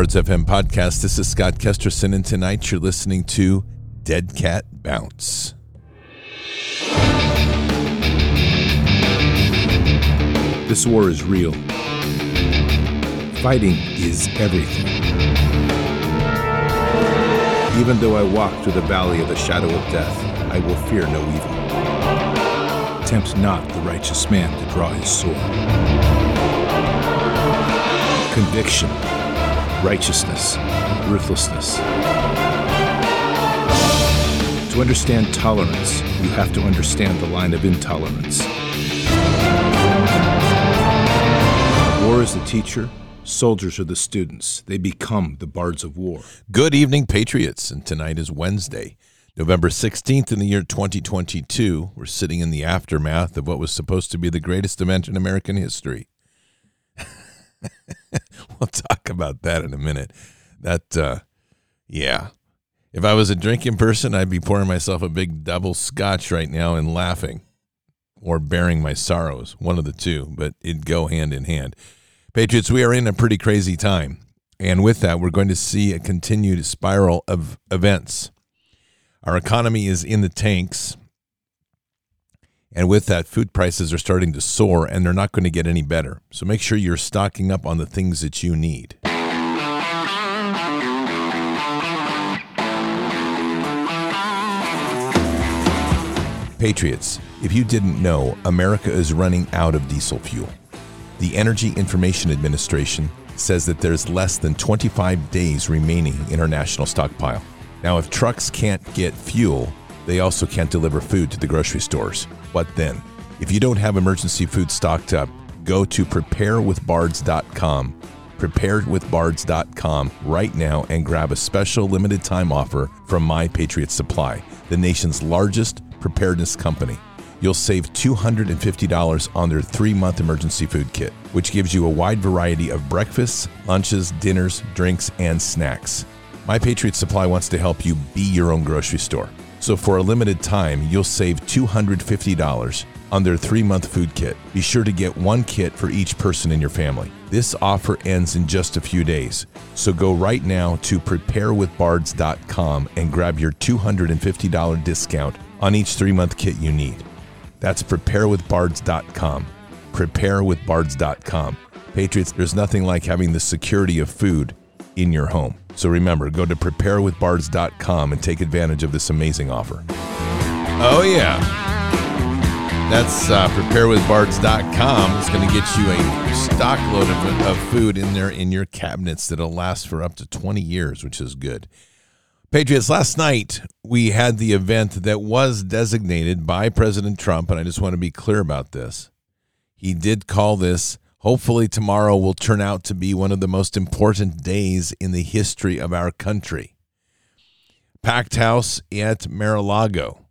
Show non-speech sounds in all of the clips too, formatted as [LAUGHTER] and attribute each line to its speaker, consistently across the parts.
Speaker 1: Bards FM podcast. This is Scott Kesterson, and tonight you're listening to Dead Cat Bounce. This war is real. Fighting is everything. Even though I walk through the valley of the shadow of death, I will fear no evil. Tempt not the righteous man to draw his sword. Conviction, righteousness, ruthlessness. To understand tolerance, you have to understand the line of intolerance. War is the teacher, soldiers are the students. They become the bards of war. Good evening, Patriots. And tonight is Wednesday, November 16th in the year 2022. We're sitting in the aftermath of what was supposed to be the greatest event in American history. [LAUGHS] we'll talk about that in a minute. That, uh, yeah. If I was a drinking person, I'd be pouring myself a big double scotch right now and laughing or bearing my sorrows, one of the two, but it'd go hand in hand. Patriots, we are in a pretty crazy time. And with that, we're going to see a continued spiral of events. Our economy is in the tanks. And with that, food prices are starting to soar and they're not going to get any better. So make sure you're stocking up on the things that you need. Patriots, if you didn't know, America is running out of diesel fuel. The Energy Information Administration says that there's less than 25 days remaining in our national stockpile. Now, if trucks can't get fuel, they also can't deliver food to the grocery stores. What then? If you don't have emergency food stocked up, go to preparewithbards.com, preparewithbards.com right now and grab a special limited time offer from My Patriot Supply, the nation's largest preparedness company you'll save $250 on their three month emergency food kit, which gives you a wide variety of breakfasts, lunches, dinners, drinks, and snacks. My Patriot Supply wants to help you be your own grocery store. So for a limited time, you'll save $250 on their three month food kit. Be sure to get one kit for each person in your family. This offer ends in just a few days. So go right now to preparewithbards.com and grab your $250 discount on each three month kit you need. That's preparewithbards.com. Preparewithbards.com. Patriots, there's nothing like having the security of food in your home. So remember, go to preparewithbards.com and take advantage of this amazing offer. Oh, yeah. That's uh, preparewithbards.com. It's going to get you a stock load of, of food in there in your cabinets that'll last for up to 20 years, which is good. Patriots, last night we had the event that was designated by President Trump, and I just want to be clear about this. He did call this, hopefully, tomorrow will turn out to be one of the most important days in the history of our country. Packed house at Mar a Lago.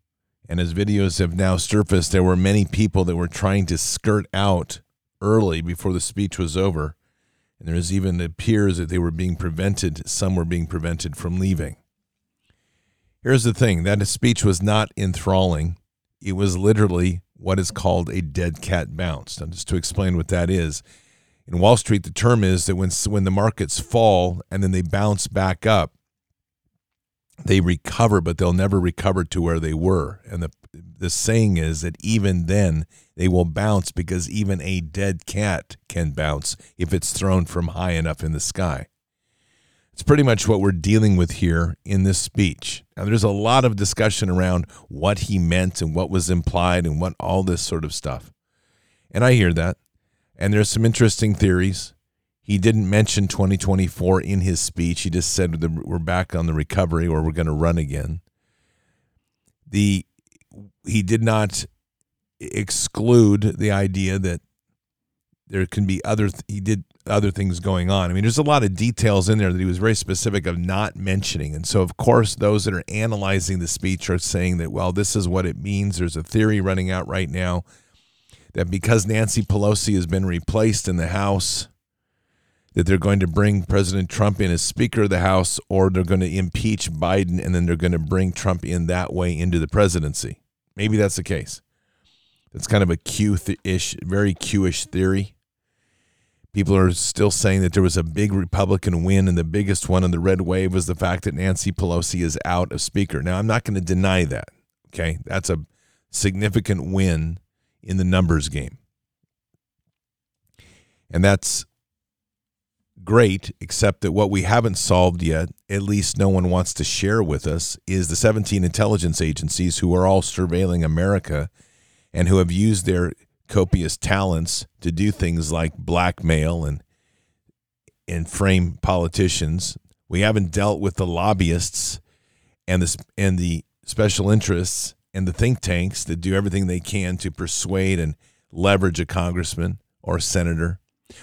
Speaker 1: And as videos have now surfaced, there were many people that were trying to skirt out early before the speech was over. And there is even appears that they were being prevented, some were being prevented from leaving. Here's the thing that speech was not enthralling. It was literally what is called a dead cat bounce. Now, just to explain what that is, in Wall Street, the term is that when, when the markets fall and then they bounce back up, they recover, but they'll never recover to where they were. And the, the saying is that even then, they will bounce because even a dead cat can bounce if it's thrown from high enough in the sky. It's pretty much what we're dealing with here in this speech. Now, there's a lot of discussion around what he meant and what was implied and what all this sort of stuff. And I hear that. And there's some interesting theories. He didn't mention 2024 in his speech. He just said we're back on the recovery or we're going to run again. The he did not exclude the idea that there can be other he did other things going on. I mean, there's a lot of details in there that he was very specific of not mentioning. And so, of course, those that are analyzing the speech are saying that, well, this is what it means. There's a theory running out right now that because Nancy Pelosi has been replaced in the House, that they're going to bring President Trump in as Speaker of the House, or they're going to impeach Biden and then they're going to bring Trump in that way into the presidency. Maybe that's the case. That's kind of a Q ish, very Q ish theory People are still saying that there was a big Republican win, and the biggest one on the red wave was the fact that Nancy Pelosi is out of Speaker. Now, I'm not going to deny that. Okay. That's a significant win in the numbers game. And that's great, except that what we haven't solved yet, at least no one wants to share with us, is the 17 intelligence agencies who are all surveilling America and who have used their copious talents to do things like blackmail and and frame politicians. We haven't dealt with the lobbyists and the and the special interests and the think tanks that do everything they can to persuade and leverage a congressman or a senator.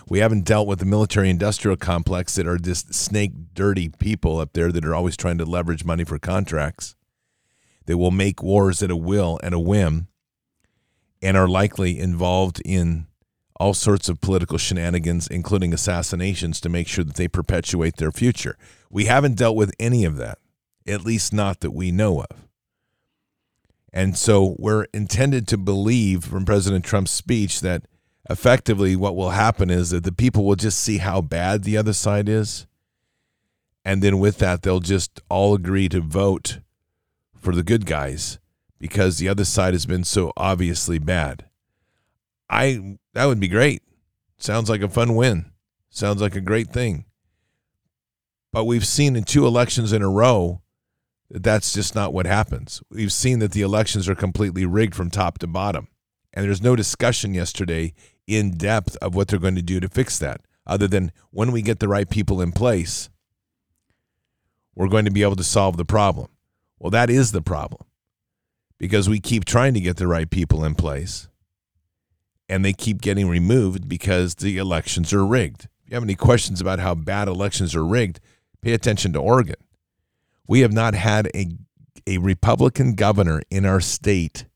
Speaker 1: We haven't dealt with the military industrial complex that are just snake dirty people up there that are always trying to leverage money for contracts. They will make wars at a will and a whim and are likely involved in all sorts of political shenanigans, including assassinations, to make sure that they perpetuate their future. We haven't dealt with any of that, at least not that we know of. And so we're intended to believe from President Trump's speech that effectively what will happen is that the people will just see how bad the other side is. And then with that, they'll just all agree to vote for the good guys because the other side has been so obviously bad. I that would be great. Sounds like a fun win. Sounds like a great thing. But we've seen in two elections in a row that that's just not what happens. We've seen that the elections are completely rigged from top to bottom. And there's no discussion yesterday in depth of what they're going to do to fix that, other than when we get the right people in place, we're going to be able to solve the problem. Well, that is the problem because we keep trying to get the right people in place and they keep getting removed because the elections are rigged. If you have any questions about how bad elections are rigged, pay attention to Oregon. We have not had a, a Republican governor in our state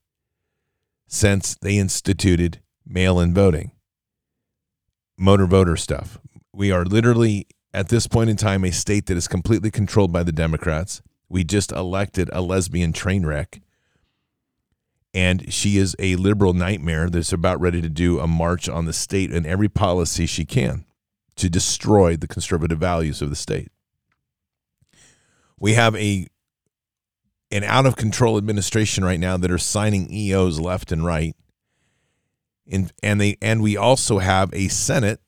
Speaker 1: since they instituted mail in voting, motor voter stuff. We are literally, at this point in time, a state that is completely controlled by the Democrats. We just elected a lesbian train wreck and she is a liberal nightmare that's about ready to do a march on the state and every policy she can to destroy the conservative values of the state. We have a an out of control administration right now that are signing EOs left and right. In, and they and we also have a Senate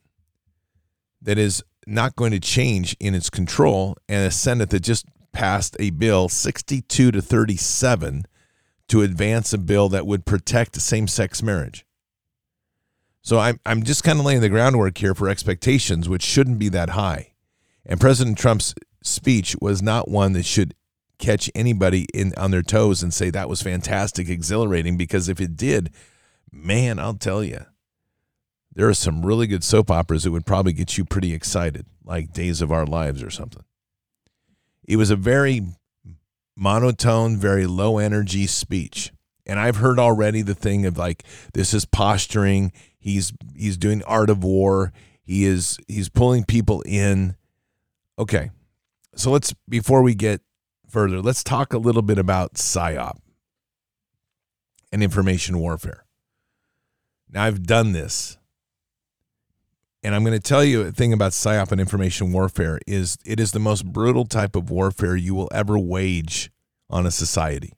Speaker 1: that is not going to change in its control and a Senate that just passed a bill 62 to 37 to advance a bill that would protect same sex marriage. So I'm, I'm just kind of laying the groundwork here for expectations, which shouldn't be that high. And President Trump's speech was not one that should catch anybody in on their toes and say that was fantastic, exhilarating, because if it did, man, I'll tell you, there are some really good soap operas that would probably get you pretty excited, like Days of Our Lives or something. It was a very monotone, very low energy speech. And I've heard already the thing of like this is posturing. He's he's doing art of war. He is he's pulling people in. Okay. So let's before we get further, let's talk a little bit about psyop and information warfare. Now I've done this. And I'm going to tell you a thing about psyop and information warfare is it is the most brutal type of warfare you will ever wage on a society.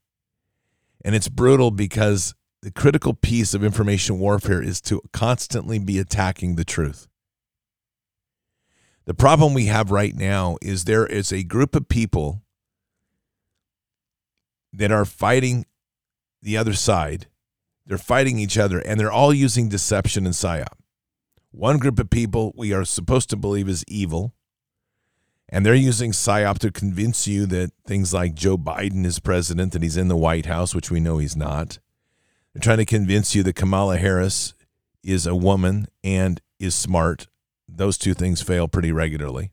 Speaker 1: And it's brutal because the critical piece of information warfare is to constantly be attacking the truth. The problem we have right now is there is a group of people that are fighting the other side. They're fighting each other and they're all using deception and psyop. One group of people we are supposed to believe is evil, and they're using PSYOP to convince you that things like Joe Biden is president, that he's in the White House, which we know he's not. They're trying to convince you that Kamala Harris is a woman and is smart. Those two things fail pretty regularly.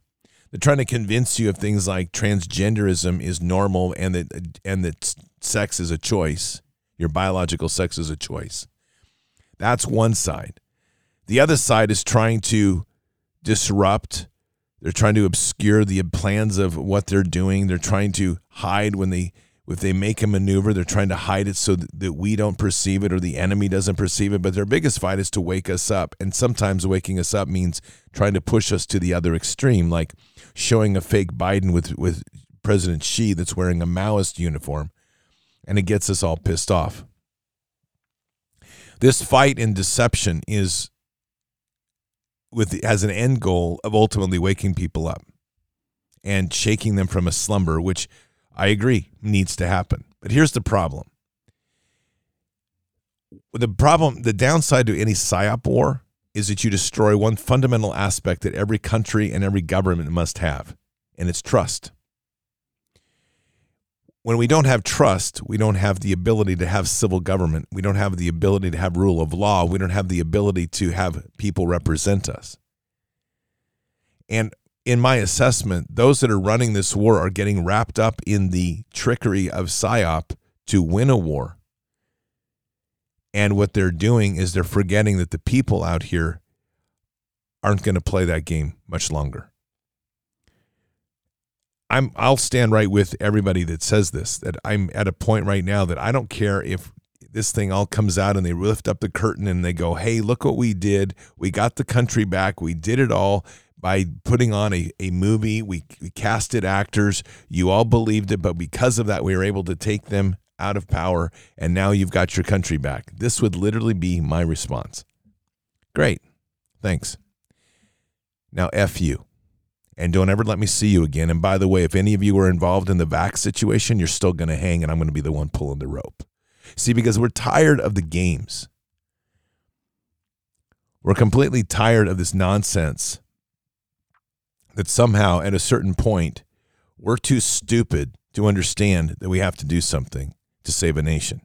Speaker 1: They're trying to convince you of things like transgenderism is normal and that and that sex is a choice. Your biological sex is a choice. That's one side. The other side is trying to disrupt. They're trying to obscure the plans of what they're doing. They're trying to hide when they if they make a maneuver, they're trying to hide it so that we don't perceive it or the enemy doesn't perceive it. But their biggest fight is to wake us up. And sometimes waking us up means trying to push us to the other extreme, like showing a fake Biden with, with President Xi that's wearing a Maoist uniform. And it gets us all pissed off. This fight in deception is with has an end goal of ultimately waking people up and shaking them from a slumber, which I agree needs to happen. But here's the problem. The problem, the downside to any psyop war is that you destroy one fundamental aspect that every country and every government must have, and it's trust. When we don't have trust, we don't have the ability to have civil government. We don't have the ability to have rule of law. We don't have the ability to have people represent us. And in my assessment, those that are running this war are getting wrapped up in the trickery of PSYOP to win a war. And what they're doing is they're forgetting that the people out here aren't going to play that game much longer. I'm I'll stand right with everybody that says this that I'm at a point right now that I don't care if this thing all comes out and they lift up the curtain and they go, "Hey, look what we did. We got the country back. We did it all by putting on a, a movie. We, we casted actors. You all believed it, but because of that, we were able to take them out of power, and now you've got your country back. This would literally be my response. Great. Thanks. Now, F you. And don't ever let me see you again. And by the way, if any of you are involved in the vax situation, you're still going to hang, and I'm going to be the one pulling the rope. See, because we're tired of the games. We're completely tired of this nonsense that somehow at a certain point we're too stupid to understand that we have to do something to save a nation.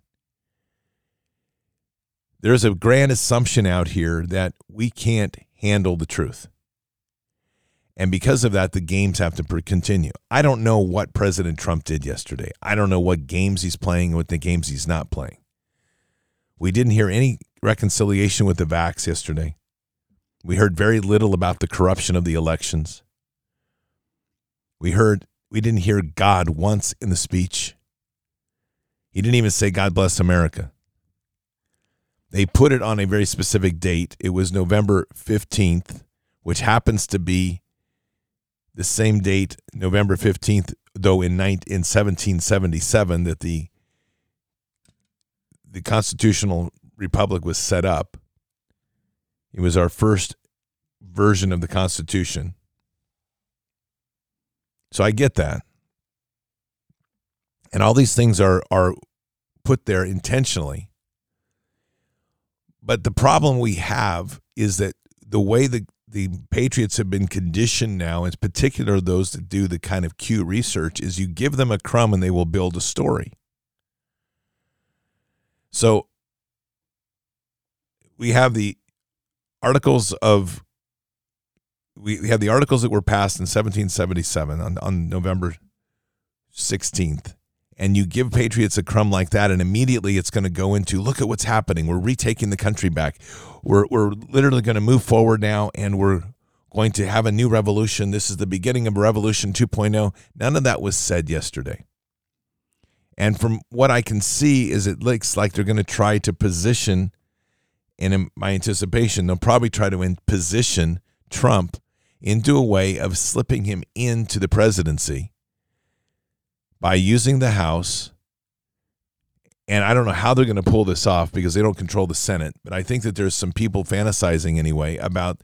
Speaker 1: There's a grand assumption out here that we can't handle the truth. And because of that, the games have to continue. I don't know what President Trump did yesterday. I don't know what games he's playing and what the games he's not playing. We didn't hear any reconciliation with the vax yesterday. We heard very little about the corruption of the elections. We heard, we didn't hear God once in the speech. He didn't even say, God bless America. They put it on a very specific date. It was November 15th, which happens to be the same date, November 15th, though in, 19, in 1777, that the, the constitutional republic was set up. It was our first version of the Constitution. So I get that. And all these things are are put there intentionally. But the problem we have is that the way the the Patriots have been conditioned now, in particular those that do the kind of Q research, is you give them a crumb and they will build a story. So we have the articles of we have the articles that were passed in 1777 on, on November 16th, and you give patriots a crumb like that, and immediately it's going to go into look at what's happening. We're retaking the country back. We're, we're literally going to move forward now, and we're going to have a new revolution. This is the beginning of Revolution 2.0. None of that was said yesterday. And from what I can see, is it looks like they're going to try to position, and in my anticipation, they'll probably try to position Trump into a way of slipping him into the presidency by using the House. And I don't know how they're going to pull this off because they don't control the Senate. But I think that there's some people fantasizing anyway about,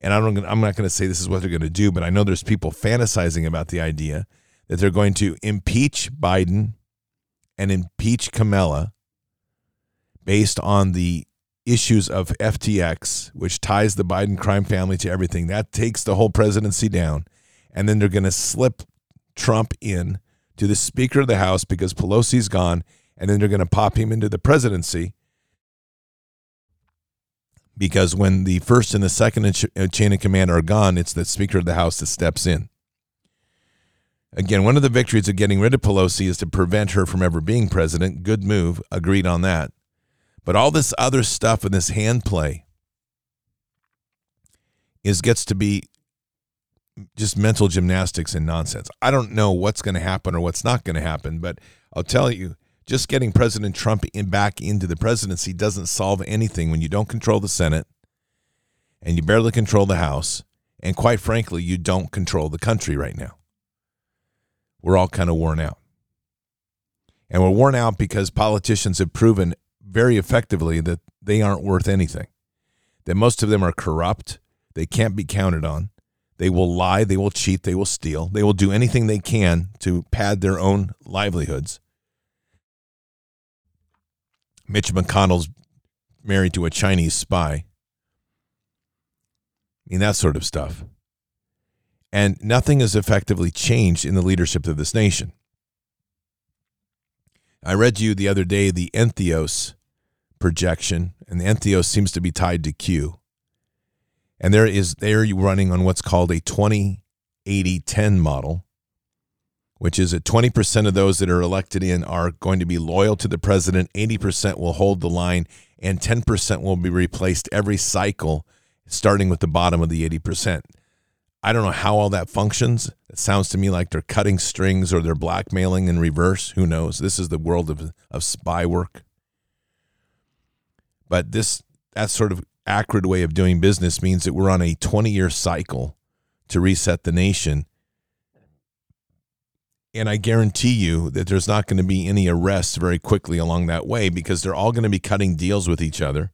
Speaker 1: and I don't, I'm not going to say this is what they're going to do, but I know there's people fantasizing about the idea that they're going to impeach Biden and impeach Kamala based on the issues of FTX, which ties the Biden crime family to everything. That takes the whole presidency down. And then they're going to slip Trump in to the Speaker of the House because Pelosi's gone. And then they're going to pop him into the presidency because when the first and the second uh, chain of command are gone, it's the Speaker of the House that steps in. Again, one of the victories of getting rid of Pelosi is to prevent her from ever being president. Good move. Agreed on that. But all this other stuff and this hand play is gets to be just mental gymnastics and nonsense. I don't know what's going to happen or what's not going to happen, but I'll tell you, just getting President Trump in back into the presidency doesn't solve anything when you don't control the Senate and you barely control the House, and quite frankly, you don't control the country right now. We're all kind of worn out. And we're worn out because politicians have proven very effectively that they aren't worth anything. That most of them are corrupt, they can't be counted on. They will lie, they will cheat, they will steal, they will do anything they can to pad their own livelihoods. Mitch McConnell's married to a Chinese spy. I mean, that sort of stuff. And nothing has effectively changed in the leadership of this nation. I read you the other day the Entheos projection, and the Entheos seems to be tied to Q. And there is they're running on what's called a 20 80 10 model, which is that 20% of those that are elected in are going to be loyal to the president, 80% will hold the line, and 10% will be replaced every cycle, starting with the bottom of the 80%. I don't know how all that functions. It sounds to me like they're cutting strings or they're blackmailing in reverse. Who knows? This is the world of, of spy work. But this that sort of acrid way of doing business means that we're on a 20 year cycle to reset the nation. And I guarantee you that there's not going to be any arrests very quickly along that way because they're all going to be cutting deals with each other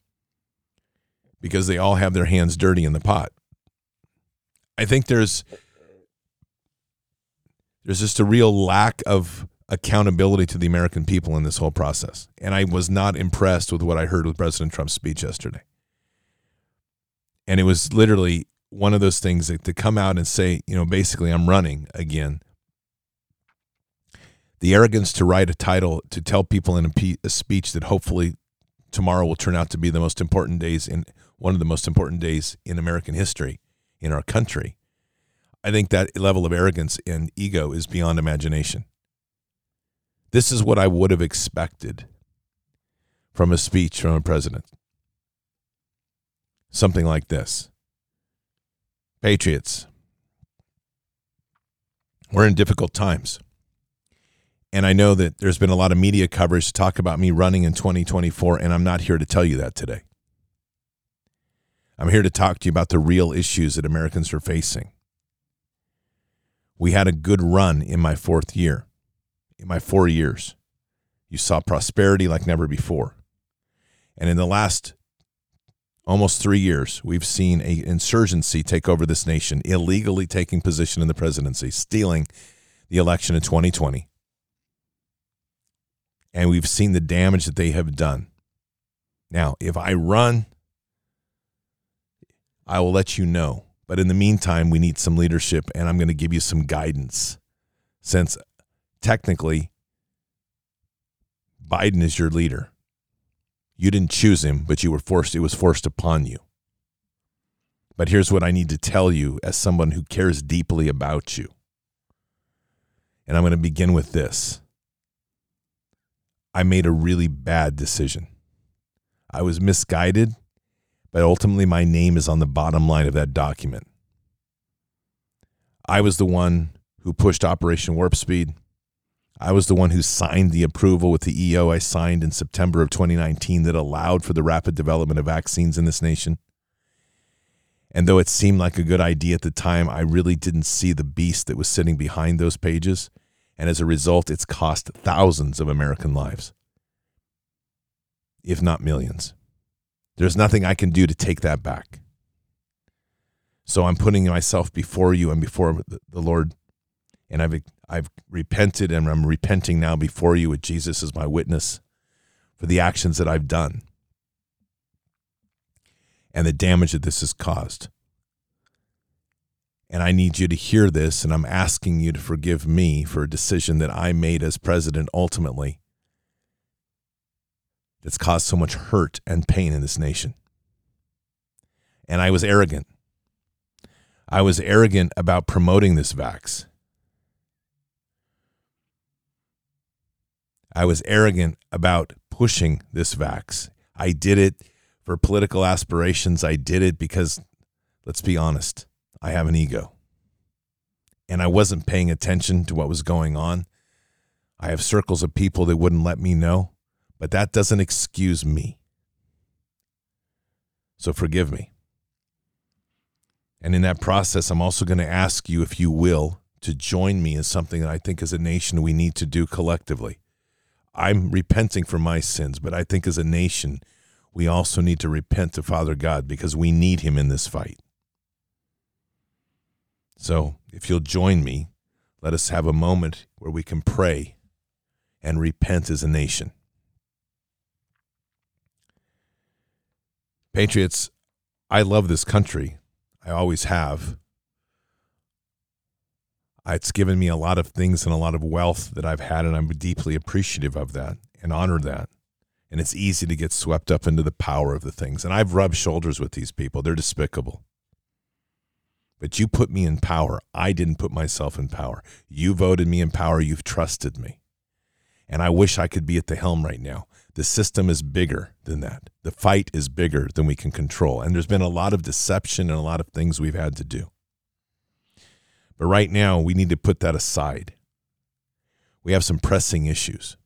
Speaker 1: because they all have their hands dirty in the pot. I think there's there's just a real lack of accountability to the American people in this whole process. And I was not impressed with what I heard with President Trump's speech yesterday. And it was literally one of those things that to come out and say, you know, basically, I'm running again. The arrogance to write a title to tell people in a, a speech that hopefully tomorrow will turn out to be the most important days in one of the most important days in American history in our country. I think that level of arrogance and ego is beyond imagination. This is what I would have expected from a speech from a president. Something like this Patriots, we're in difficult times. And I know that there's been a lot of media coverage to talk about me running in 2024, and I'm not here to tell you that today. I'm here to talk to you about the real issues that Americans are facing. We had a good run in my fourth year, in my four years. You saw prosperity like never before. And in the last almost three years, we've seen an insurgency take over this nation, illegally taking position in the presidency, stealing the election in 2020. And we've seen the damage that they have done. Now, if I run I will let you know. But in the meantime, we need some leadership, and I'm going to give you some guidance. Since technically, Biden is your leader. You didn't choose him, but you were forced, it was forced upon you. But here's what I need to tell you as someone who cares deeply about you. And I'm going to begin with this I made a really bad decision. I was misguided but ultimately my name is on the bottom line of that document. I was the one who pushed Operation Warp Speed. I was the one who signed the approval with the EO I signed in September of 2019 that allowed for the rapid development of vaccines in this nation. And though it seemed like a good idea at the time, I really didn't see the beast that was sitting behind those pages. And as a result, it's cost thousands of American lives, if not millions. There's nothing I can do to take that back. So I'm putting myself before you and before the Lord, and I've I've repented and I'm repenting now before you with Jesus as my witness for the actions that I've done and the damage that this has caused. And I need you to hear this, and I'm asking you to forgive me for a decision that I made as president ultimately that's caused so much hurt and pain in this nation. And I was arrogant. I was arrogant about promoting this vax. I was arrogant about pushing this vax. I did it for political aspirations. I did it because, let's be honest, I have an ego. and I wasn't paying attention to what was going on. I have circles of people that wouldn't let me know, but that doesn't excuse me. So forgive me. And in that process, I'm also going to ask you, if you will, to join me in something that I think as a nation we need to do collectively. I'm repenting for my sins, but I think as a nation, we also need to repent to Father God because we need him in this fight. So, if you'll join me, let us have a moment where we can pray and repent as a nation. Patriots, I love this country. I always have. It's given me a lot of things and a lot of wealth that I've had, and I'm deeply appreciative of that and honor that. And it's easy to get swept up into the power of the things. And I've rubbed shoulders with these people, they're despicable. But you put me in power. I didn't put myself in power. You voted me in power. You've trusted me. And I wish I could be at the helm right now. The system is bigger than that. The fight is bigger than we can control. And there's been a lot of deception and a lot of things we've had to do. But right now, we need to put that aside. We have some pressing issues.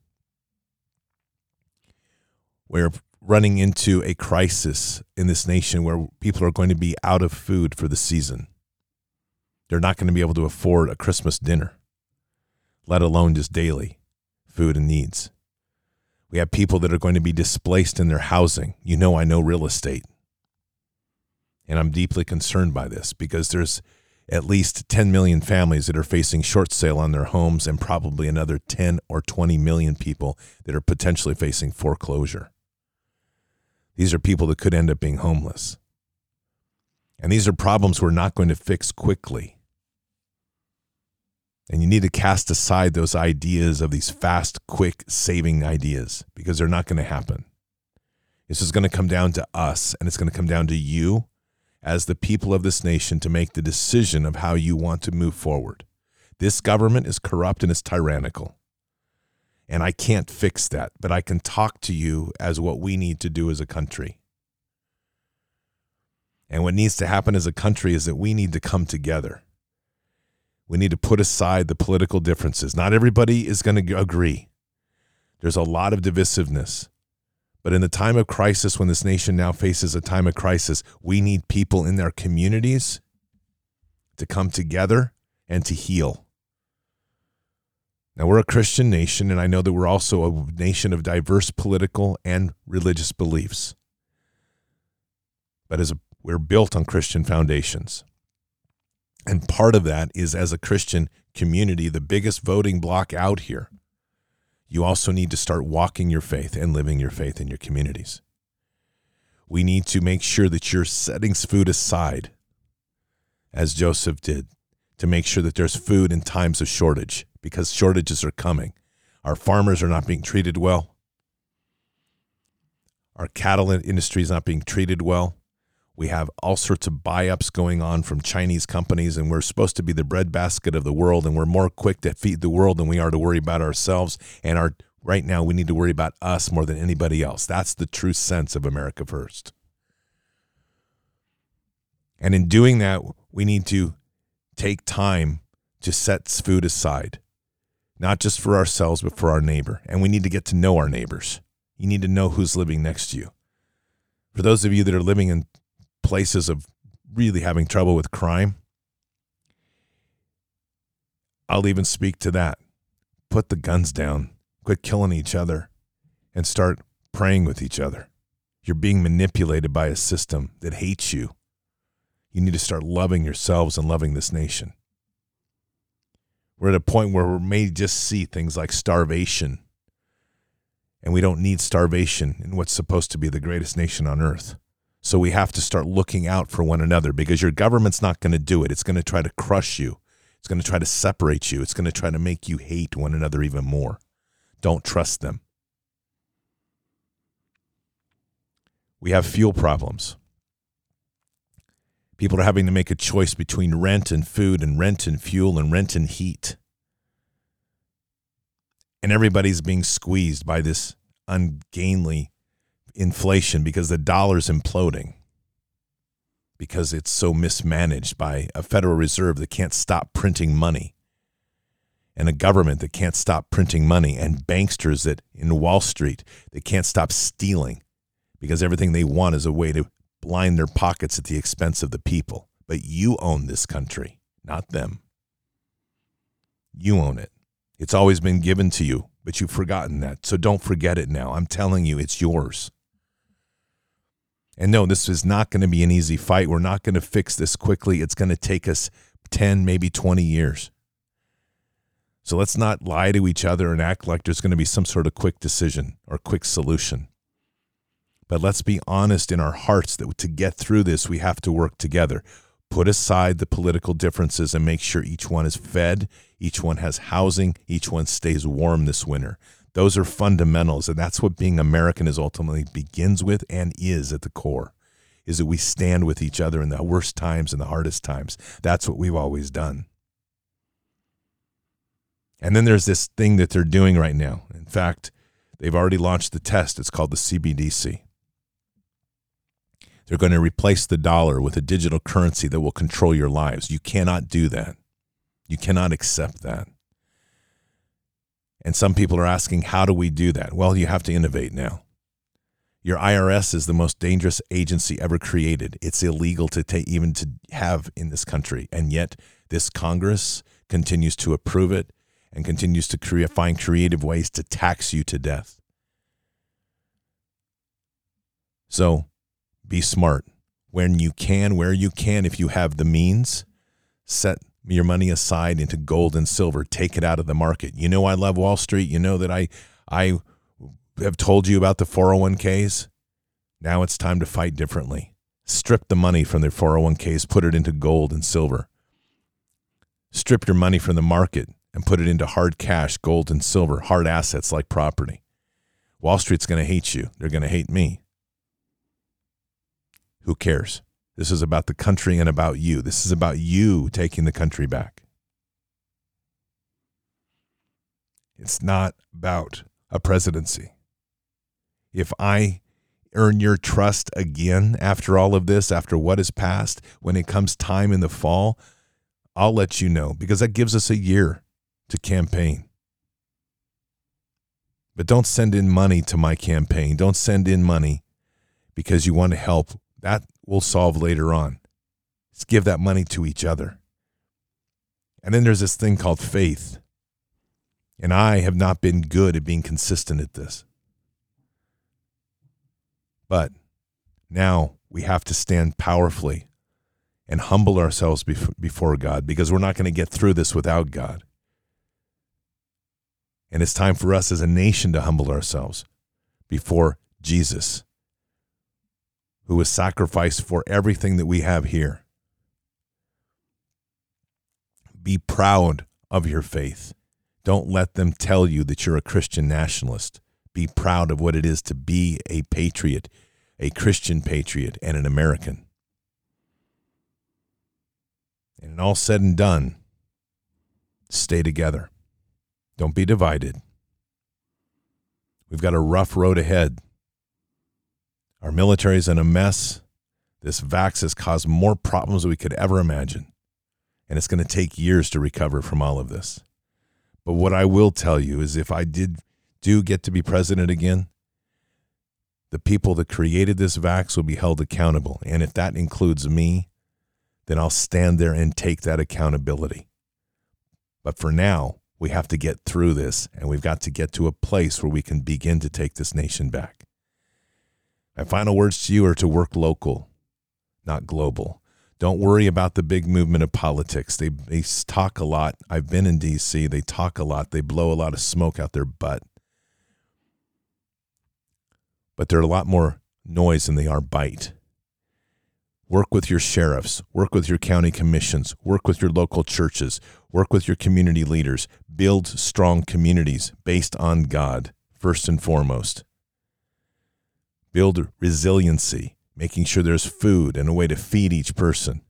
Speaker 1: We're running into a crisis in this nation where people are going to be out of food for the season. They're not going to be able to afford a Christmas dinner, let alone just daily food and needs. We have people that are going to be displaced in their housing. You know, I know real estate. And I'm deeply concerned by this because there's at least 10 million families that are facing short sale on their homes and probably another 10 or 20 million people that are potentially facing foreclosure. These are people that could end up being homeless. And these are problems we're not going to fix quickly. And you need to cast aside those ideas of these fast, quick saving ideas because they're not going to happen. This is going to come down to us and it's going to come down to you as the people of this nation to make the decision of how you want to move forward. This government is corrupt and it's tyrannical. And I can't fix that, but I can talk to you as what we need to do as a country. And what needs to happen as a country is that we need to come together. We need to put aside the political differences. Not everybody is going to agree. There's a lot of divisiveness. But in the time of crisis, when this nation now faces a time of crisis, we need people in their communities to come together and to heal. Now, we're a Christian nation, and I know that we're also a nation of diverse political and religious beliefs. But as a, we're built on Christian foundations. And part of that is as a Christian community, the biggest voting bloc out here you also need to start walking your faith and living your faith in your communities. We need to make sure that you're setting food aside, as Joseph did, to make sure that there's food in times of shortage because shortages are coming. Our farmers are not being treated well. Our cattle industry is not being treated well. We have all sorts of buy ups going on from Chinese companies, and we're supposed to be the breadbasket of the world, and we're more quick to feed the world than we are to worry about ourselves. And our right now, we need to worry about us more than anybody else. That's the true sense of America First. And in doing that, we need to take time to set food aside, not just for ourselves, but for our neighbor. And we need to get to know our neighbors. You need to know who's living next to you. For those of you that are living in places of really having trouble with crime, I'll even speak to that. Put the guns down, quit killing each other, and start praying with each other. You're being manipulated by a system that hates you. You need to start loving yourselves and loving this nation. We're at a point where we may just see things like starvation, and we don't need starvation in what's supposed to be the greatest nation on earth. So we have to start looking out for one another because your government's not going to do it. It's going to try to crush you. It's going to try to separate you. It's going to try to make you hate one another even more. Don't trust them. We have fuel problems. People are having to make a choice between rent and food and rent and fuel and rent and heat. And everybody's being squeezed by this ungainly inflation because the dollar's imploding. because it's so mismanaged by a Federal Reserve that can't stop printing money and a government that can't stop printing money and banksters that in Wall Street that can't stop stealing because everything they want is a way to line their pockets at the expense of the people. But you own this country, not them. You own it. It's always been given to you, but you've forgotten that. So don't forget it now. I'm telling you, it's yours. And no, this is not going to be an easy fight. We're not going to fix this quickly. It's going to take us 10, maybe 20 years. So let's not lie to each other and act like there's going to be some sort of quick decision or quick solution. But let's be honest in our hearts that to get through this, we have to work together. Put aside the political differences and make sure each one is fed, each one has housing, each one stays warm this winter. Those are fundamentals, and that's what being American is ultimately begins with and is at the core. Is that we stand with each other in the worst times and the hardest times. That's what we've always done. And then there's this thing that they're doing right now. In fact, they've already launched the test. It's called the CBDC. They're going to replace the dollar with a digital currency that will control your lives. You cannot do that. You cannot accept that. And some people are asking, how do we do that? Well, you have to innovate now. Your IRS is the most dangerous agency ever created. It's illegal to take, even to have in this country. And yet, this Congress continues to approve it and continues to create, find creative ways to tax you to death. So be smart. When you can, where you can, if you have the means, set your money aside into gold and silver. Take it out of the market. You know I love Wall Street. You know that I I have told you about the 401ks. Now it's time to fight differently. Strip the money from their 401ks, put it into gold and silver. Strip your money from the market and put it into hard cash, gold and silver, hard assets like property. Wall Street's going to hate you. They're going to hate me. Who cares? This is about the country and about you. This is about you taking the country back. It's not about a presidency. If I earn your trust again after all of this, after what has passed, when it comes time in the fall, I'll let you know because that gives us a year to campaign. But don't send in money to my campaign. Don't send in money because you want to help. That will solve later on. Let's give that money to each other. And then there's this thing called faith. And I have not been good at being consistent at this. But now we have to stand powerfully and humble ourselves before God because we're not going to get through this without God. And it's time for us as a nation to humble ourselves before Jesus, who was sacrificed for everything that we have here. Be proud of your faith. Don't let them tell you that you're a Christian nationalist. Be proud of what it is to be a patriot, a Christian patriot, and an American. And all said and done, stay together. Don't be divided. We've got a rough road ahead. Our military is in a mess. This vax has caused more problems than we could ever imagine. And it's going to take years to recover from all of this. But what I will tell you is if I did do get to be president again, the people that created this vax will be held accountable. And if that includes me, then I'll stand there and take that accountability. But for now, we have to get through this and we've got to get to a place where we can begin to take this nation back. My final words to you are to work local, not global. Don't worry about the big movement of politics. They, they talk a lot. I've been in D.C., they talk a lot, they blow a lot of smoke out their butt. But they're a lot more noise than they are bite. Work with your sheriffs, work with your county commissions, work with your local churches, work with your community leaders. Build strong communities based on God, first and foremost. Build resiliency, making sure there's food and a way to feed each person.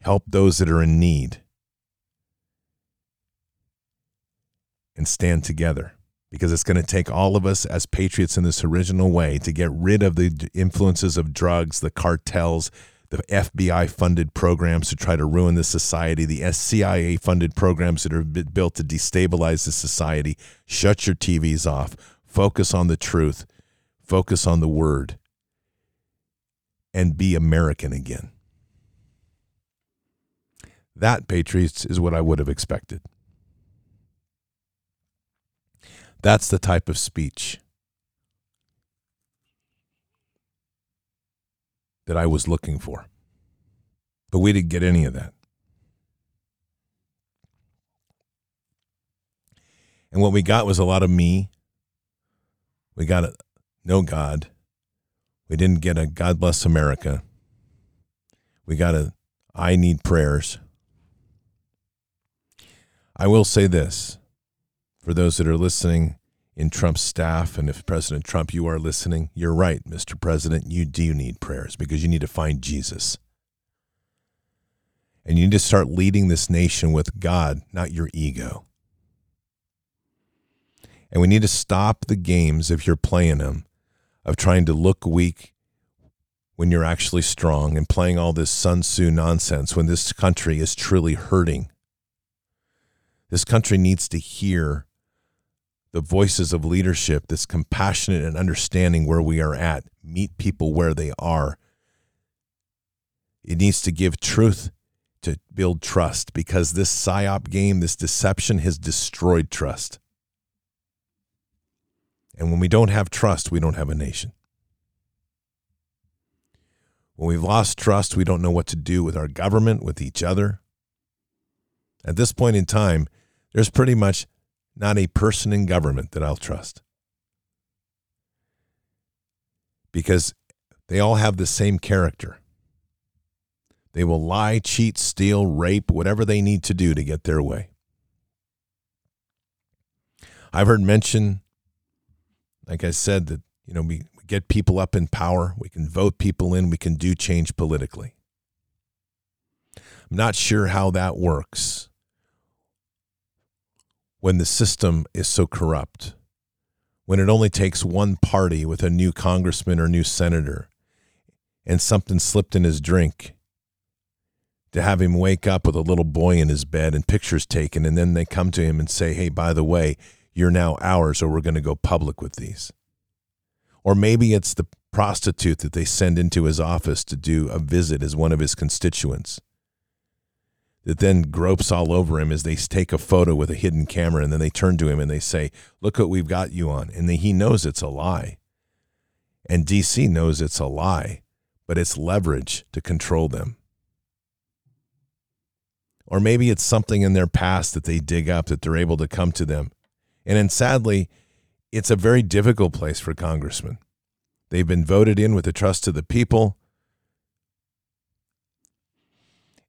Speaker 1: Help those that are in need. And stand together because it's going to take all of us as patriots in this original way to get rid of the influences of drugs, the cartels, the FBI funded programs to try to ruin the society, the CIA funded programs that are built to destabilize the society. Shut your TVs off. Focus on the truth. Focus on the word. And be American again. That, Patriots, is what I would have expected. That's the type of speech that I was looking for. But we didn't get any of that. And what we got was a lot of me. We got a no God. We didn't get a God bless America. We got a I need prayers. I will say this for those that are listening in Trump's staff, and if President Trump, you are listening, you're right, Mr. President. You do need prayers because you need to find Jesus. And you need to start leading this nation with God, not your ego. And we need to stop the games, if you're playing them, of trying to look weak when you're actually strong and playing all this Sun Tzu nonsense when this country is truly hurting. This country needs to hear the voices of leadership that's compassionate and understanding where we are at, meet people where they are. It needs to give truth to build trust because this psyop game, this deception has destroyed trust. And when we don't have trust, we don't have a nation. When we've lost trust, we don't know what to do with our government, with each other. At this point in time, there's pretty much not a person in government that I'll trust. Because they all have the same character. They will lie, cheat, steal, rape, whatever they need to do to get their way. I've heard mention, like I said, that you know we, we get people up in power, we can vote people in, we can do change politically. I'm not sure how that works when the system is so corrupt, when it only takes one party with a new congressman or new senator and something slipped in his drink to have him wake up with a little boy in his bed and pictures taken, and then they come to him and say, hey, by the way, you're now ours, or we're going to go public with these. Or maybe it's the prostitute that they send into his office to do a visit as one of his constituents that then gropes all over him as they take a photo with a hidden camera and then they turn to him and they say, Look what we've got you on. And he knows it's a lie. And DC knows it's a lie, but it's leverage to control them. Or maybe it's something in their past that they dig up that they're able to come to them. And then sadly, it's a very difficult place for congressmen. They've been voted in with the trust of the people.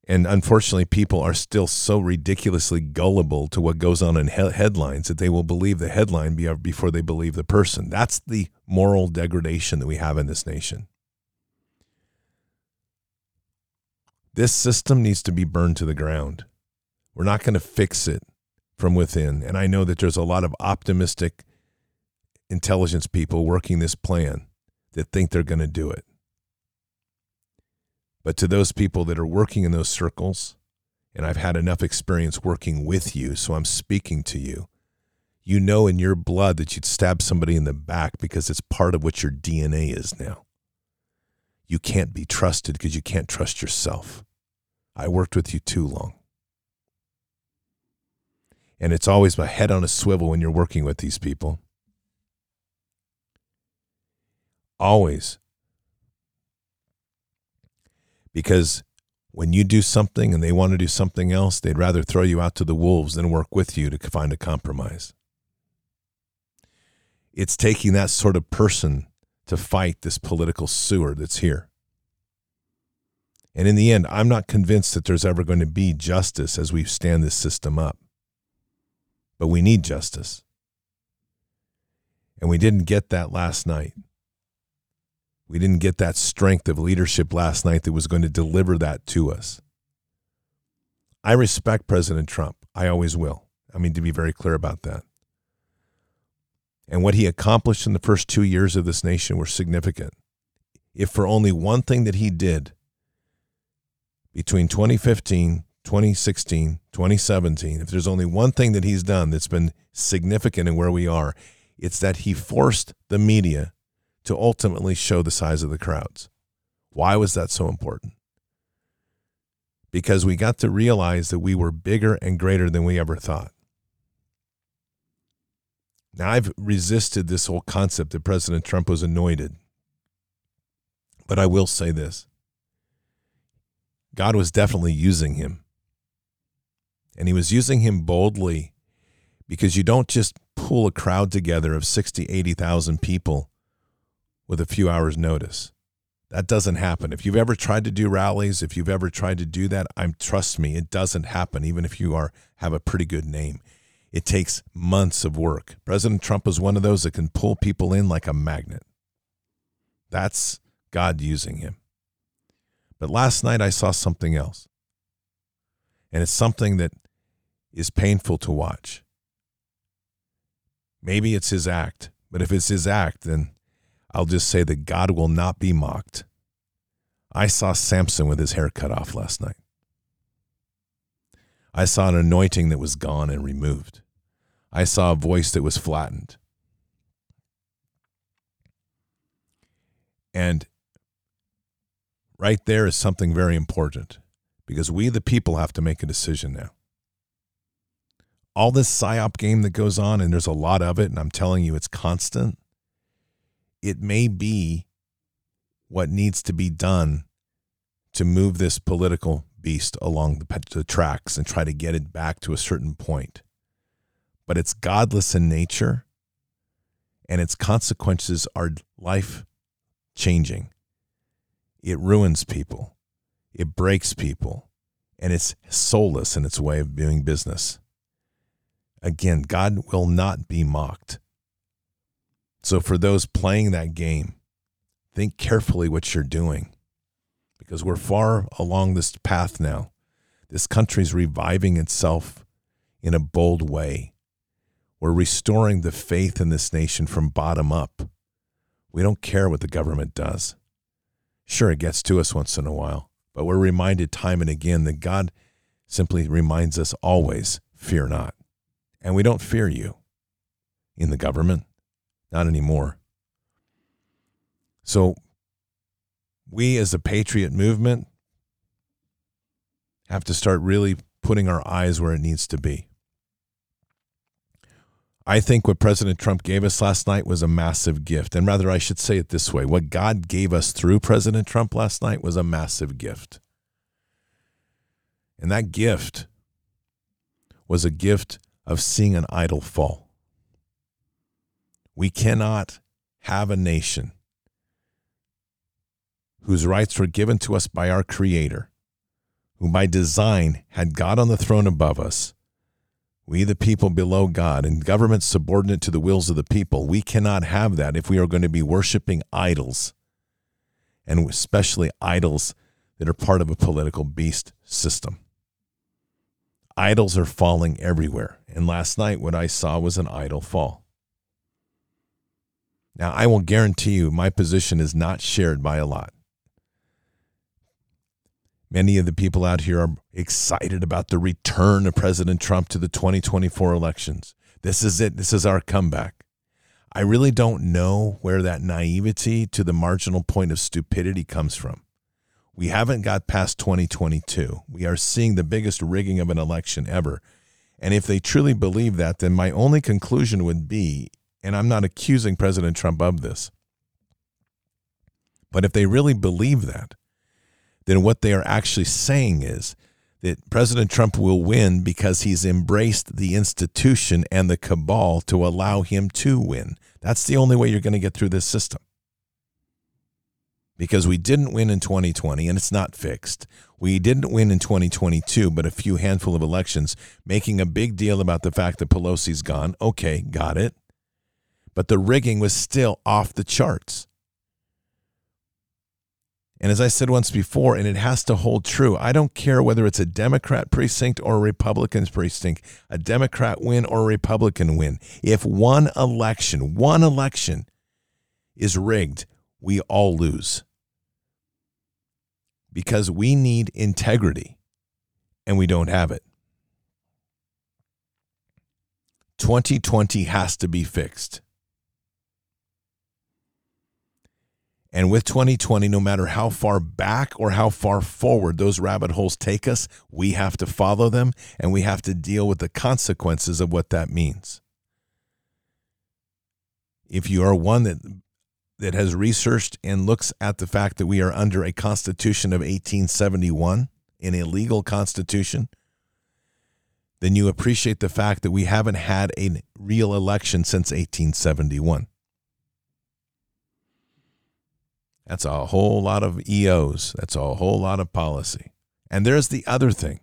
Speaker 1: And unfortunately, people are still so ridiculously gullible to what goes on in he- headlines that they will believe the headline before they believe the person. That's the moral degradation that we have in this nation. This system needs to be burned to the ground. We're not going to fix it from within. And I know that there's a lot of optimistic intelligence people working this plan that think they're going to do it. But to those people that are working in those circles, and I've had enough experience working with you, so I'm speaking to you. You know in your blood that you'd stab somebody in the back because it's part of what your DNA is now. You can't be trusted because you can't trust yourself. I worked with you too long. And it's always my head on a swivel when you're working with these people. Always because when you do something and they want to do something else, they'd rather throw you out to the wolves than work with you to find a compromise. It's taking that sort of person to fight this political sewer that's here. And in the end, I'm not convinced that there's ever going to be justice as we stand this system up. But we need justice. And we didn't get that last night. We didn't get that strength of leadership last night that was going to deliver that to us. I respect President Trump. I always will. I mean, to be very clear about that. And what he accomplished in the first two years of this nation were significant. If for only one thing that he did between 2015, 2016, 2017, if there's only one thing that he's done that's been significant in where we are, it's that he forced the media to ultimately show the size of the crowds. Why was that so important? Because we got to realize that we were bigger and greater than we ever thought. Now, I've resisted this whole concept that President Trump was anointed. But I will say this God was definitely using him. And he was using him boldly because you don't just pull a crowd together of 60, 80,000 people with a few hours' notice. That doesn't happen. If you've ever tried to do rallies, if you've ever tried to do that, I'm trust me, it doesn't happen even if you are have a pretty good name. It takes months of work. President Trump is one of those that can pull people in like a magnet. That's God using him. But last night I saw something else. And it's something that is painful to watch. Maybe it's his act, but if it's his act, then I'll just say that God will not be mocked. I saw Samson with his hair cut off last night. I saw an anointing that was gone and removed. I saw a voice that was flattened. And right there is something very important because we, the people, have to make a decision now. All this psyop game that goes on, and there's a lot of it, and I'm telling you, it's constant. It may be what needs to be done to move this political beast along the, the tracks and try to get it back to a certain point. But it's godless in nature, and its consequences are life changing it ruins people, it breaks people, and it's soulless in its way of doing business. Again, God will not be mocked. So, for those playing that game, think carefully what you're doing because we're far along this path now. This country's reviving itself in a bold way. We're restoring the faith in this nation from bottom up. We don't care what the government does. Sure, it gets to us once in a while, but we're reminded time and again that God simply reminds us always fear not. And we don't fear you in the government, not anymore. So, we as a patriot movement have to start really putting our eyes where it needs to be. I think what President Trump gave us last night was a massive gift. And rather, I should say it this way what God gave us through President Trump last night was a massive gift. And that gift was a gift of seeing an idol fall. We cannot have a nation whose rights were given to us by our Creator, who by design had God on the throne above us we, the people below God, and government subordinate to the wills of the people, we cannot have that if we are going to be worshiping idols, and especially idols that are part of a political beast system. Idols are falling everywhere. And last night, what I saw was an idol fall. Now, I will guarantee you my position is not shared by a lot. Many of the people out here are excited about the return of President Trump to the 2024 elections. This is it. This is our comeback. I really don't know where that naivety to the marginal point of stupidity comes from. We haven't got past 2022. We are seeing the biggest rigging of an election ever. And if they truly believe that, then my only conclusion would be, and I'm not accusing President Trump of this, but if they really believe that, then what they are actually saying is that President Trump will win because he's embraced the institution and the cabal to allow him to win. That's the only way you're going to get through this system. Because we didn't win in 2020 and it's not fixed. We didn't win in 2022, but a few handful of elections, making a big deal about the fact that Pelosi's gone. Okay, got it. But the rigging was still off the charts. And as I said once before, and it has to hold true, I don't care whether it's a Democrat precinct or a Republican precinct, a Democrat win or a Republican win. If one election, one election is rigged, we all lose. because we need integrity and we don't have it. 2020 has to be fixed. And with 2020, no matter how far back or how far forward those rabbit holes take us, we have to follow them and we have to deal with the consequences of what that means. If you are one that that has researched and looks at the fact that we are under a constitution of 1871, an illegal constitution, then you appreciate the fact that we haven't had a real election since 1871. That's a whole lot of EOs. That's a whole lot of policy. And there's the other thing.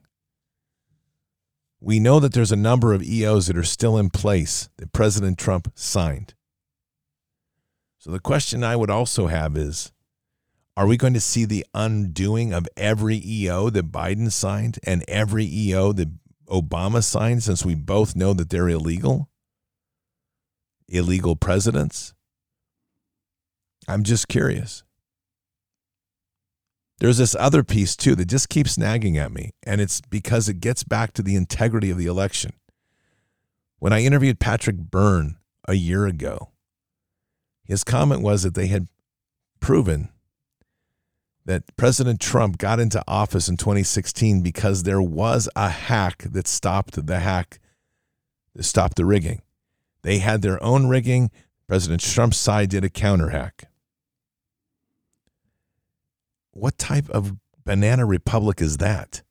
Speaker 1: We know that there's a number of EOs that are still in place that President Trump signed. So the question I would also have is are we going to see the undoing of every EO that Biden signed and every EO that Obama signed since we both know that they're illegal? Illegal presidents? I'm just curious. There's this other piece too that just keeps nagging at me, and it's because it gets back to the integrity of the election. When I interviewed Patrick Byrne a year ago, his comment was that they had proven that President Trump got into office in 2016 because there was a hack that stopped the hack, that stopped the rigging. They had their own rigging. President Trump's side did a counter hack what type of banana republic is that?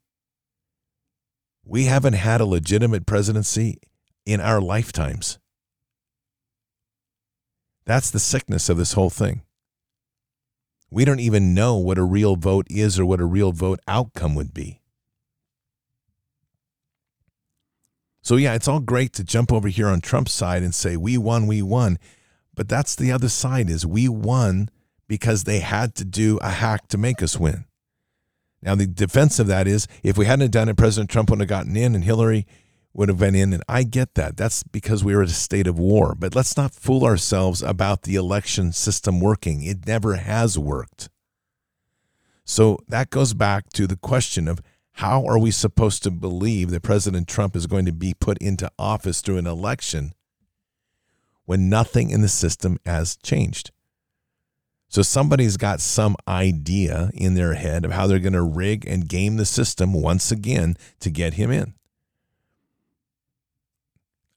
Speaker 1: We haven't had a legitimate presidency in our lifetimes. That's the sickness of this whole thing. We don't even know what a real vote is or what a real vote outcome would be. So, yeah, it's all great to jump over here on Trump's side and say, we won, we won. But that's the other side is we won because they had to do a hack to make us win. Now, the defense of that is if we hadn't done it, President Trump wouldn't have gotten in and Hillary would have been in. And I get that. That's because we were in a state of war. But let's not fool ourselves about the election system working. It never has worked. So that goes back to the question of how are we supposed to believe that President Trump is going to be put into office through an election when nothing in the system has changed? So somebody's got some idea in their head of how they're going to rig and game the system once again to get him in.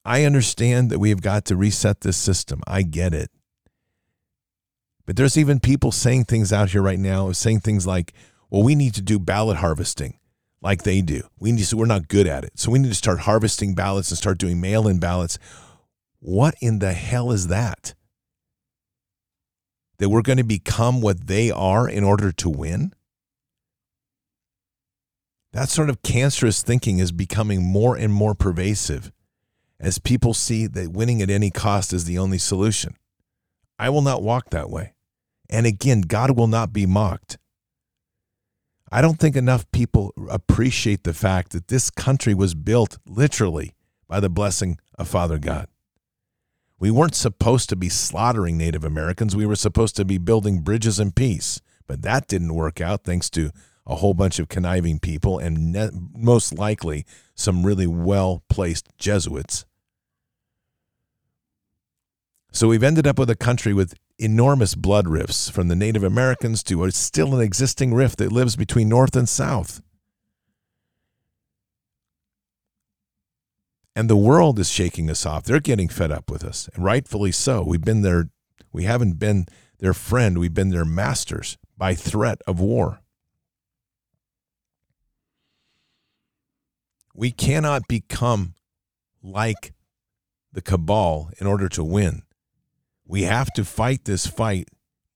Speaker 1: I understand that we have got to reset this system. I get it. But there's even people saying things out here right now, saying things like, well, we need to do ballot harvesting like they do. We need to, we're not good at it. So we need to start harvesting ballots and start doing mail in ballots. What in the hell is that? that we're going to become what they are in order to win? That sort of cancerous thinking is becoming more and more pervasive as people see that winning at any cost is the only solution. I will not walk that way. And again, God will not be mocked. I don't think enough people appreciate the fact that this country was built literally by the blessing of Father God. We weren't supposed to be slaughtering Native Americans. We were supposed to be building bridges and peace. But that didn't work out thanks to a whole bunch of conniving people and most likely some really well placed Jesuits. So we've ended up with a country with enormous blood rifts from the Native Americans to a still an existing rift that lives between North and South. And the world is shaking us off. They're getting fed up with us, and rightfully so. We've been their, we haven't been their friend, we've been their masters by threat of war. We cannot become like the cabal in order to win. We have to fight this fight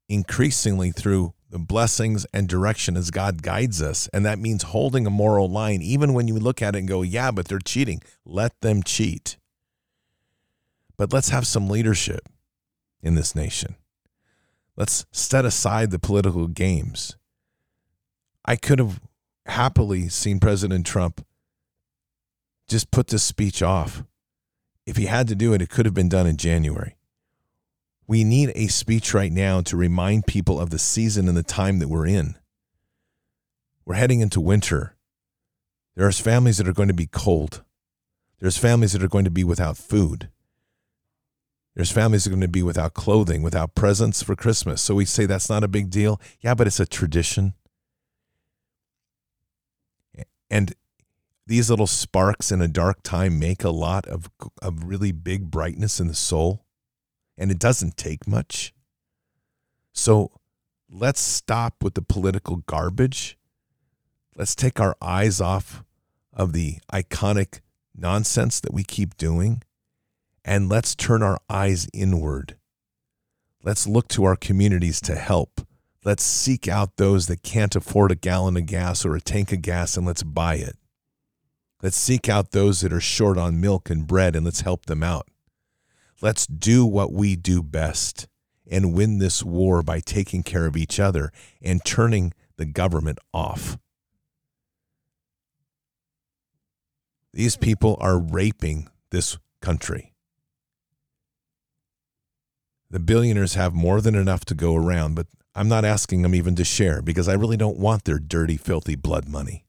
Speaker 1: increasingly through the blessings and direction as God guides us. And that means holding a moral line, even when you look at it and go, yeah, but they're cheating. Let them cheat. But let's have some leadership in this nation. Let's set aside the political games. I could have happily seen President Trump just put this speech off. If he had to do it, it could have been done in January. We need a speech right now to remind people of the season and the time that we're in. We're heading into winter. There's families that are going to be cold. There's families that are going to be without food. There's families that are going to be without clothing, without presents for Christmas. So we say that's not a big deal. Yeah, but it's a tradition. And these little sparks in a dark time make a lot of, of really big brightness in the soul. And it doesn't take much. So let's stop with the political garbage. Let's take our eyes off of the iconic nonsense that we keep doing and let's turn our eyes inward. Let's look to our communities to help. Let's seek out those that can't afford a gallon of gas or a tank of gas and let's buy it. Let's seek out those that are short on milk and bread and let's help them out. Let's do what we do best and win this war by taking care of each other and turning the government off. These people are raping this country. The billionaires have more than enough to go around, but I'm not asking them even to share because I really don't want their dirty, filthy blood money.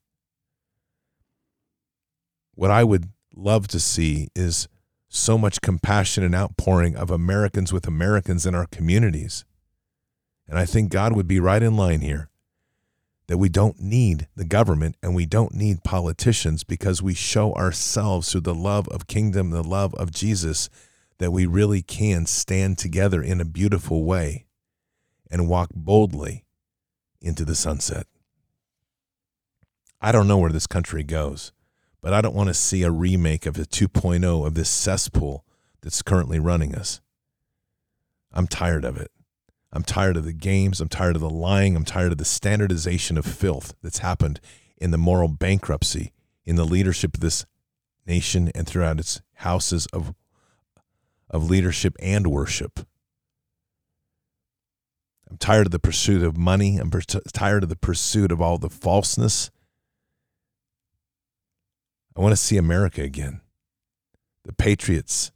Speaker 1: What I would love to see is so much compassion and outpouring of Americans with Americans in our communities. And I think God would be right in line here that we don't need the government and we don't need politicians because we show ourselves through the love of kingdom, the love of Jesus, that we really can stand together in a beautiful way and walk boldly into the sunset. I don't know where this country goes but I don't want to see a remake of the 2.0 of this cesspool that's currently running us. I'm tired of it. I'm tired of the games. I'm tired of the lying. I'm tired of the standardization of filth that's happened in the moral bankruptcy in the leadership of this nation and throughout its houses of, of leadership and worship. I'm tired of the pursuit of money. I'm tired of the pursuit of all the falseness I want to see America again. The patriots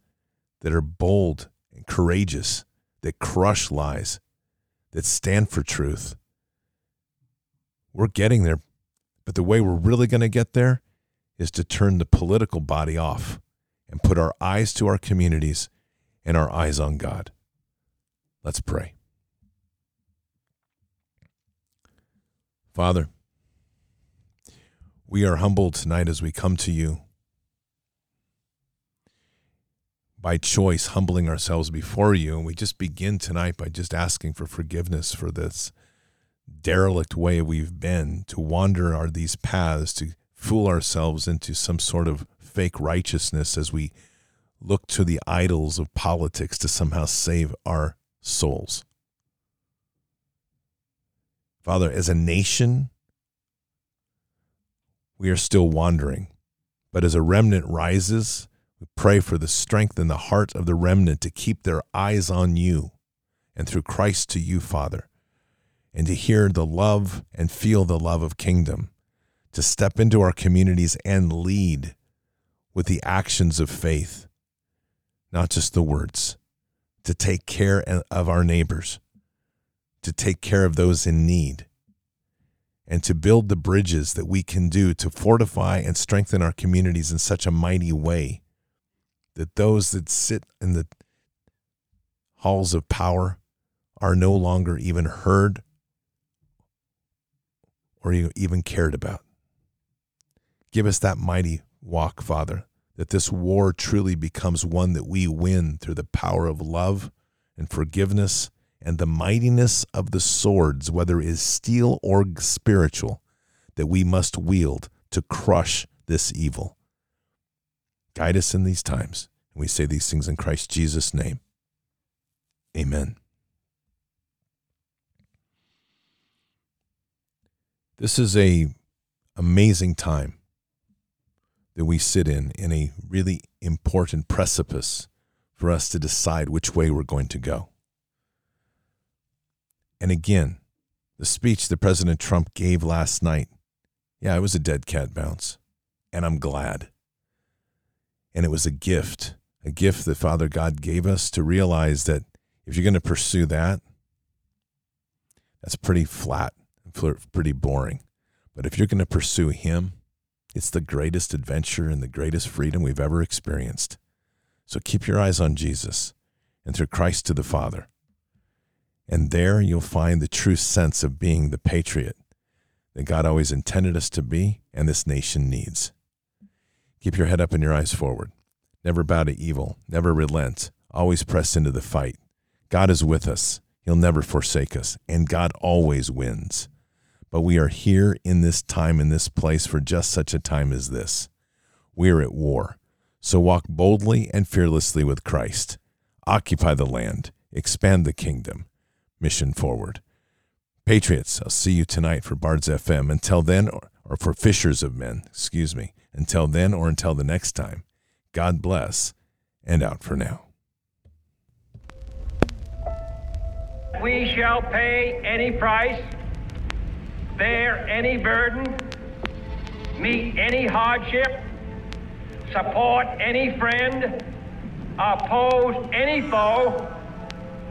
Speaker 1: that are bold and courageous, that crush lies, that stand for truth. We're getting there, but the way we're really going to get there is to turn the political body off and put our eyes to our communities and our eyes on God. Let's pray. Father, we are humbled tonight as we come to you. By choice, humbling ourselves before you. And we just begin tonight by just asking for forgiveness for this derelict way we've been to wander our these paths, to fool ourselves into some sort of fake righteousness as we look to the idols of politics to somehow save our souls. Father, as a nation, we are still wandering. But as a remnant rises, we pray for the strength in the heart of the remnant to keep their eyes on you and through Christ to you, Father, and to hear the love and feel the love of kingdom, to step into our communities and lead with the actions of faith, not just the words, to take care of our neighbors, to take care of those in need and to build the bridges that we can do to fortify and strengthen our communities in such a mighty way that those that sit in the halls of power are no longer even heard or even cared about. Give us that mighty walk, Father, that this war truly becomes one that we win through the power of love and forgiveness and the mightiness of the swords, whether it is steel or spiritual, that we must wield to crush this evil. Guide us in these times. And we say these things in Christ Jesus' name. Amen. This is a amazing time that we sit in in a really important precipice for us to decide which way we're going to go. And again, the speech that President Trump gave last night, yeah, it was a dead cat bounce. And I'm glad. And it was a gift, a gift that Father God gave us to realize that if you're going to pursue that, that's pretty flat, and pretty boring. But if you're going to pursue Him, it's the greatest adventure and the greatest freedom we've ever experienced. So keep your eyes on Jesus and through Christ to the Father. And there you'll find the true sense of being the patriot that God always intended us to be and this nation needs. Keep your head up and your eyes forward. Never bow to evil. Never relent. Always press into the fight. God is with us. He'll never forsake us. And God always wins. But we are here in this time, in this place, for just such a time as this. We are at war. So walk boldly and fearlessly with Christ. Occupy the land. Expand the kingdom. Mission forward. Patriots, I'll see you tonight for Bards FM. Until then, or, or for Fishers of Men, excuse me. Until then or until the next time, God bless and out for now.
Speaker 2: We shall pay any price, bear any burden, meet any hardship, support any friend, oppose any foe